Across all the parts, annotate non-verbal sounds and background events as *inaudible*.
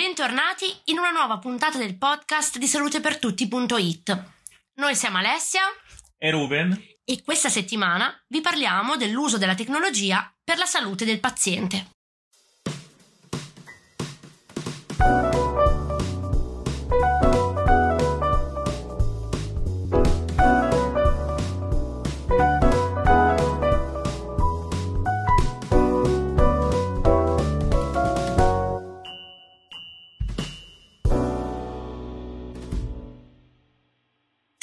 Bentornati in una nuova puntata del podcast di salutepertutti.it. Noi siamo Alessia e Ruben e questa settimana vi parliamo dell'uso della tecnologia per la salute del paziente.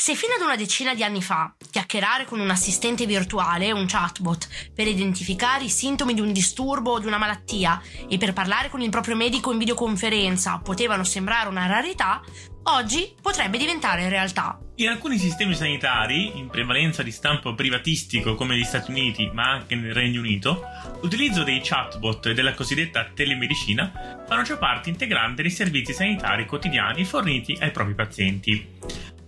Se fino ad una decina di anni fa chiacchierare con un assistente virtuale, un chatbot, per identificare i sintomi di un disturbo o di una malattia e per parlare con il proprio medico in videoconferenza potevano sembrare una rarità, oggi potrebbe diventare realtà. In alcuni sistemi sanitari, in prevalenza di stampo privatistico come negli Stati Uniti ma anche nel Regno Unito, l'utilizzo dei chatbot e della cosiddetta telemedicina fanno già parte integrante dei servizi sanitari quotidiani forniti ai propri pazienti.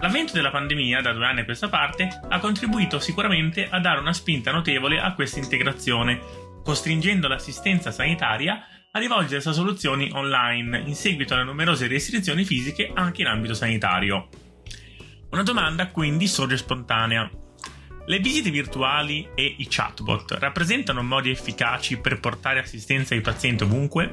L'avvento della pandemia, da due anni a questa parte, ha contribuito sicuramente a dare una spinta notevole a questa integrazione, costringendo l'assistenza sanitaria a rivolgersi a soluzioni online in seguito alle numerose restrizioni fisiche anche in ambito sanitario. Una domanda quindi sorge spontanea. Le visite virtuali e i chatbot rappresentano modi efficaci per portare assistenza ai pazienti ovunque?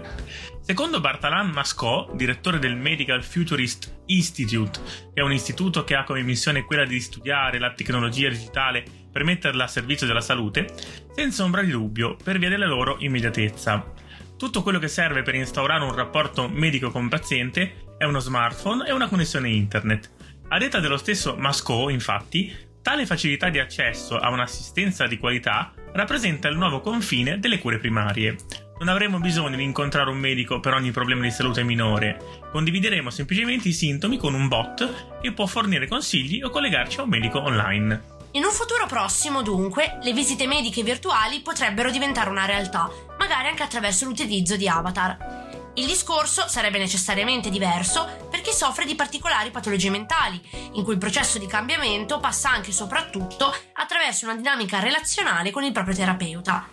Secondo Bartalan Mascò, direttore del Medical Futurist Institute, che è un istituto che ha come missione quella di studiare la tecnologia digitale per metterla a servizio della salute, senza ombra di dubbio, per via della loro immediatezza. Tutto quello che serve per instaurare un rapporto medico con paziente è uno smartphone e una connessione internet. A detta dello stesso Mascò, infatti, Tale facilità di accesso a un'assistenza di qualità rappresenta il nuovo confine delle cure primarie. Non avremo bisogno di incontrare un medico per ogni problema di salute minore, condivideremo semplicemente i sintomi con un bot che può fornire consigli o collegarci a un medico online. In un futuro prossimo, dunque, le visite mediche virtuali potrebbero diventare una realtà, magari anche attraverso l'utilizzo di avatar. Il discorso sarebbe necessariamente diverso per chi soffre di particolari patologie mentali, in cui il processo di cambiamento passa anche e soprattutto attraverso una dinamica relazionale con il proprio terapeuta.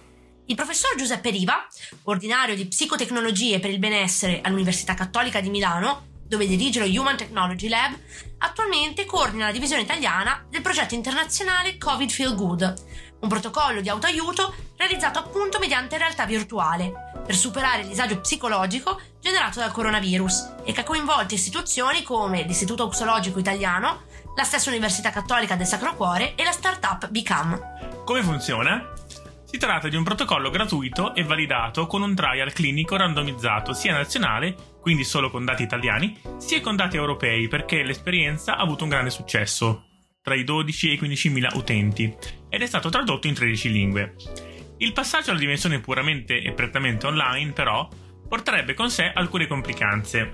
Il professor Giuseppe Riva, ordinario di psicotecnologie per il benessere all'Università Cattolica di Milano, dove dirige lo Human Technology Lab, attualmente coordina la divisione italiana del progetto internazionale Covid Feel Good, un protocollo di autoaiuto realizzato appunto mediante realtà virtuale per superare il disagio psicologico generato dal coronavirus e che ha coinvolto istituzioni come l'Istituto Oxologico Italiano, la stessa Università Cattolica del Sacro Cuore e la startup Become. Come funziona? Si tratta di un protocollo gratuito e validato con un trial clinico randomizzato sia nazionale, quindi solo con dati italiani, sia con dati europei perché l'esperienza ha avuto un grande successo tra i 12 e i 15.000 utenti ed è stato tradotto in 13 lingue. Il passaggio alla dimensione puramente e prettamente online, però, porterebbe con sé alcune complicanze.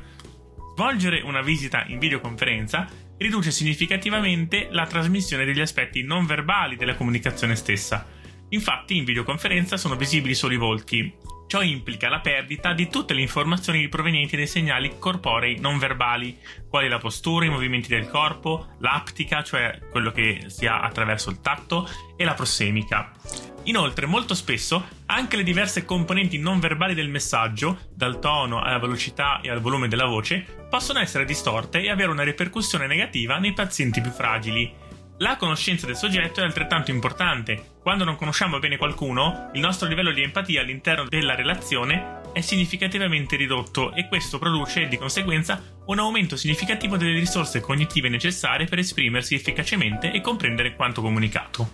Svolgere una visita in videoconferenza riduce significativamente la trasmissione degli aspetti non verbali della comunicazione stessa. Infatti, in videoconferenza sono visibili solo i volti, Ciò implica la perdita di tutte le informazioni provenienti dai segnali corporei non verbali, quali la postura, i movimenti del corpo, l'aptica, cioè quello che si ha attraverso il tatto, e la prossemica. Inoltre, molto spesso, anche le diverse componenti non verbali del messaggio, dal tono alla velocità e al volume della voce, possono essere distorte e avere una ripercussione negativa nei pazienti più fragili, la conoscenza del soggetto è altrettanto importante. Quando non conosciamo bene qualcuno, il nostro livello di empatia all'interno della relazione è significativamente ridotto e questo produce di conseguenza un aumento significativo delle risorse cognitive necessarie per esprimersi efficacemente e comprendere quanto comunicato.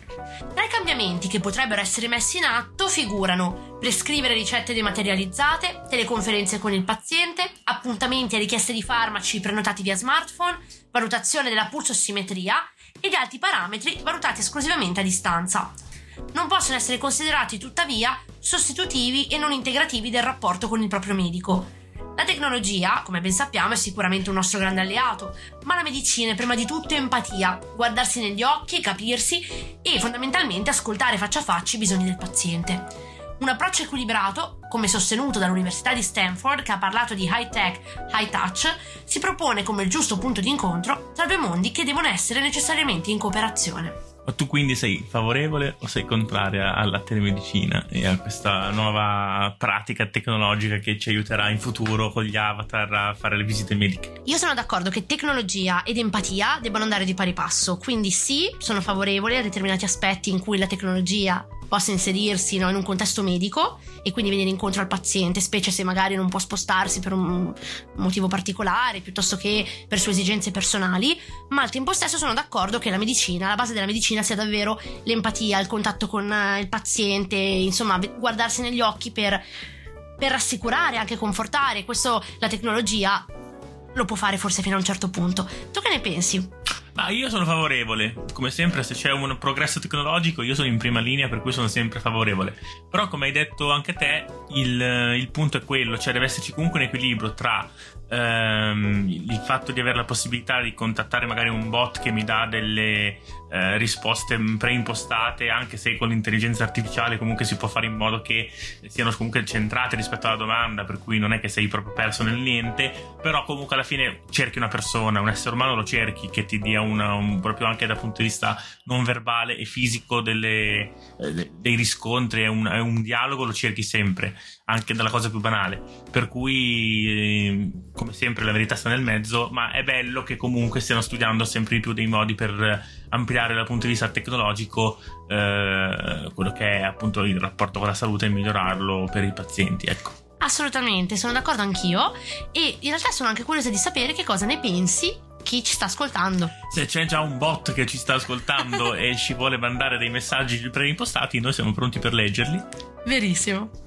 Tra i cambiamenti che potrebbero essere messi in atto figurano prescrivere ricette dematerializzate, teleconferenze con il paziente, appuntamenti e richieste di farmaci prenotati via smartphone, valutazione della pulsossimetria e di altri parametri valutati esclusivamente a distanza. Non possono essere considerati tuttavia sostitutivi e non integrativi del rapporto con il proprio medico. La tecnologia, come ben sappiamo, è sicuramente un nostro grande alleato, ma la medicina è prima di tutto empatia, guardarsi negli occhi, capirsi e fondamentalmente ascoltare faccia a faccia i bisogni del paziente. Un approccio equilibrato, come sostenuto dall'Università di Stanford, che ha parlato di high tech, high touch, si propone come il giusto punto di incontro tra due mondi che devono essere necessariamente in cooperazione. Ma tu quindi sei favorevole o sei contraria alla telemedicina e a questa nuova pratica tecnologica che ci aiuterà in futuro con gli avatar a fare le visite mediche? Io sono d'accordo che tecnologia ed empatia debbano andare di pari passo, quindi sì, sono favorevole a determinati aspetti in cui la tecnologia possa inserirsi no, in un contesto medico e quindi venire incontro al paziente, specie se magari non può spostarsi per un motivo particolare piuttosto che per sue esigenze personali, ma al tempo stesso sono d'accordo che la medicina, la base della medicina sia davvero l'empatia, il contatto con eh, il paziente, insomma guardarsi negli occhi per, per rassicurare, anche confortare, questo la tecnologia lo può fare forse fino a un certo punto. Tu che ne pensi? Ma io sono favorevole, come sempre se c'è un progresso tecnologico io sono in prima linea per cui sono sempre favorevole. Però come hai detto anche te il, il punto è quello, cioè deve esserci comunque un equilibrio tra ehm, fatto di avere la possibilità di contattare magari un bot che mi dà delle eh, risposte preimpostate, anche se con l'intelligenza artificiale comunque si può fare in modo che siano comunque centrate rispetto alla domanda, per cui non è che sei proprio perso nel niente, però comunque alla fine cerchi una persona, un essere umano lo cerchi che ti dia una, un, proprio anche dal punto di vista non verbale e fisico delle, eh, dei riscontri, è un, è un dialogo lo cerchi sempre anche dalla cosa più banale. Per cui, eh, come sempre, la verità sta nel mezzo, ma è bello che comunque stiano studiando sempre di più dei modi per ampliare dal punto di vista tecnologico eh, quello che è appunto il rapporto con la salute e migliorarlo per i pazienti. Ecco. Assolutamente, sono d'accordo anch'io e in realtà sono anche curiosa di sapere che cosa ne pensi chi ci sta ascoltando. Se c'è già un bot che ci sta ascoltando *laughs* e ci vuole mandare dei messaggi preimpostati, noi siamo pronti per leggerli. Verissimo.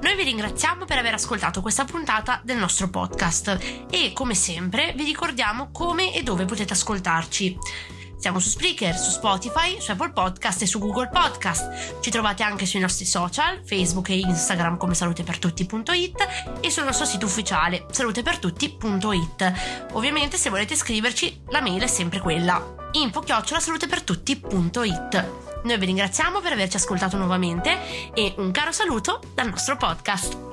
Noi vi ringraziamo per aver ascoltato questa puntata del nostro podcast e come sempre vi ricordiamo come e dove potete ascoltarci. Siamo su Spreaker, su Spotify, su Apple Podcast e su Google Podcast. Ci trovate anche sui nostri social, Facebook e Instagram come salutepertutti.it e sul nostro sito ufficiale salutepertutti.it. Ovviamente se volete scriverci la mail è sempre quella info salutepertutti.it. Noi vi ringraziamo per averci ascoltato nuovamente e un caro saluto dal nostro podcast.